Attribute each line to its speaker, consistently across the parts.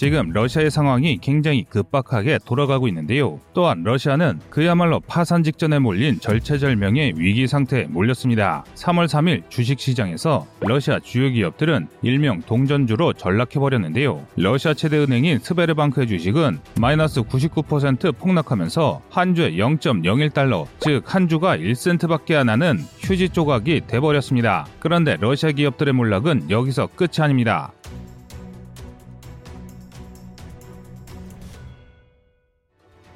Speaker 1: 지금 러시아의 상황이 굉장히 급박하게 돌아가고 있는데요. 또한 러시아는 그야말로 파산 직전에 몰린 절체절명의 위기 상태에 몰렸습니다. 3월 3일 주식시장에서 러시아 주요 기업들은 일명 동전주로 전락해버렸는데요. 러시아 최대 은행인 스베르방크의 주식은 마이너스 99% 폭락하면서 한 주에 0.01달러, 즉 한 주가 1센트밖에 안 하는 휴지 조각이 돼버렸습니다. 그런데 러시아 기업들의 몰락은 여기서 끝이 아닙니다.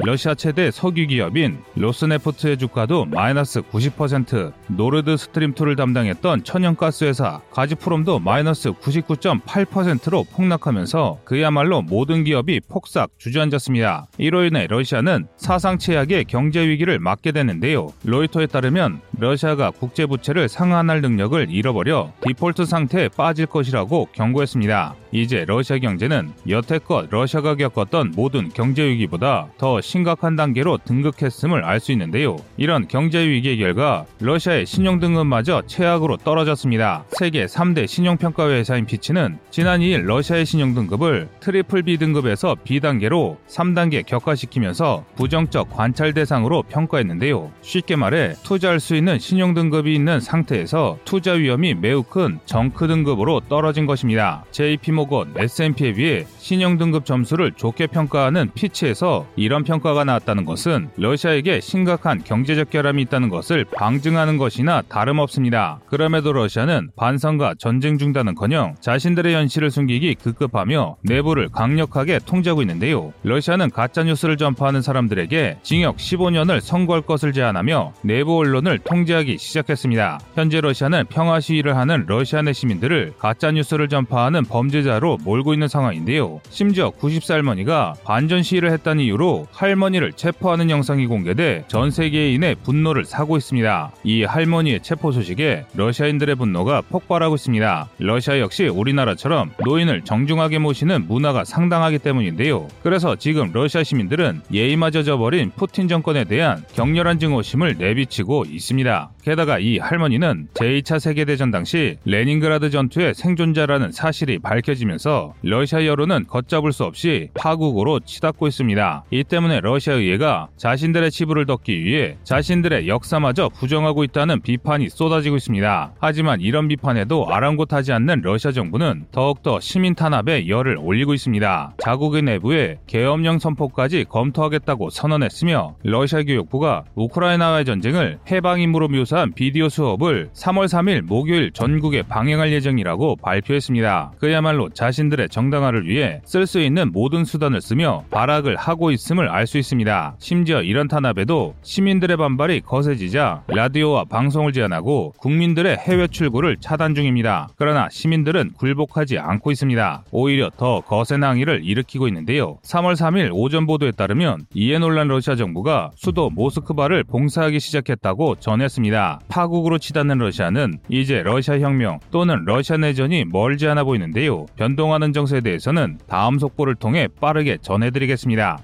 Speaker 1: 러시아 최대 석유 기업인 로스네프트의 주가도 마이너스 90%, 노르드 스트림2를 담당했던 천연가스 회사 가즈프롬도 마이너스 99.8%로 폭락하면서 그야말로 모든 기업이 폭삭 주저앉았습니다. 이로 인해 러시아는 사상 최악의 경제 위기를 맞게 되는데요. 로이터에 따르면 러시아가 국제 부채를 상환할 능력을 잃어버려 디폴트 상태에 빠질 것이라고 경고했습니다. 이제 러시아 경제는 여태껏 러시아가 겪었던 모든 경제 위기보다 더 심각한 단계로 등극했음을 알 수 있는데요. 이런 경제 위기의 결과 러시아의 신용 등급마저 최악으로 떨어졌습니다. 세계 3대 신용평가 회사인 피치는 지난 2일 러시아의 신용 등급을 triple B 등급에서 B 단계로 3단계 격하시키면서 부정적 관찰 대상으로 평가했는데요. 쉽게 말해 투자할 수 있는 신용 등급이 있는 상태에서 투자 위험이 매우 큰 정크 등급으로 떨어진 것입니다. JP 모건 S&P에 비해 신용 등급 점수를 좋게 평가하는 피치에서 이런 평가 가 나왔다는 것은 러시아에게 심각한 경제적 결함이 있다는 것을 방증하는 것이나 다름없습니다. 그럼에도 러시아는 반성과 전쟁 중단은커녕 자신들의 현실을 숨기기 급급하며 내부를 강력하게 통제하고 있는데요. 러시아는 가짜 뉴스를 전파하는 사람들에게 징역 15년을 선고할 것을 제안하며 내부 언론을 통제하기 시작했습니다. 현재 러시아는 평화 시위를 하는 러시아 내 시민들을 가짜 뉴스를 전파하는 범죄자로 몰고 있는 상황인데요. 심지어 90세 할머니가 반전 시위를 했다는 이유로 할머니를 체포하는 영상이 공개돼 전 세계인의 분노를 사고 있습니다. 이 할머니의 체포 소식에 러시아인들의 분노가 폭발하고 있습니다. 러시아 역시 우리나라처럼 노인을 정중하게 모시는 문화가 상당하기 때문인데요. 그래서 지금 러시아 시민들은 예의마저 져버린 푸틴 정권에 대한 격렬한 증오심을 내비치고 있습니다. 게다가 이 할머니는 제2차 세계대전 당시 레닌그라드 전투의 생존자라는 사실이 밝혀지면서 러시아 여론은 걷잡을 수 없이 파국으로 치닫고 있습니다. 이 때문에 러시아 의회가 자신들의 치부를 덮기 위해 자신들의 역사마저 부정하고 있다는 비판이 쏟아지고 있습니다. 하지만 이런 비판에도 아랑곳하지 않는 러시아 정부는 더욱더 시민 탄압에 열을 올리고 있습니다. 자국의 내부에 계엄령 선포까지 검토하겠다고 선언했으며 러시아 교육부가 우크라이나와의 전쟁을 해방임으로 묘사한 비디오 수업을 3월 3일 목요일 전국에 방영할 예정이라고 발표했습니다. 그야말로 자신들의 정당화를 위해 쓸 수 있는 모든 수단을 쓰며 발악을 하고 있음을 알수 있습니다. 심지어 이런 탄압에도 시민들의 반발이 거세지자 라디오와 방송을 제한하고 국민들의 해외 출구를 차단 중입니다. 그러나 시민들은 굴복하지 않고 있습니다. 오히려 더 거센 항의를 일으키고 있는데요. 3월 3일 오전 보도에 따르면 이에 놀란 러시아 정부가 수도 모스크바를 봉사하기 시작했다고 전했습니다. 파국으로 치닫는 러시아는 이제 러시아 혁명 또는 러시아 내전이 멀지 않아 보이는데요. 변동하는 정세에 대해서는 다음 속보를 통해 빠르게 전해드리겠습니다.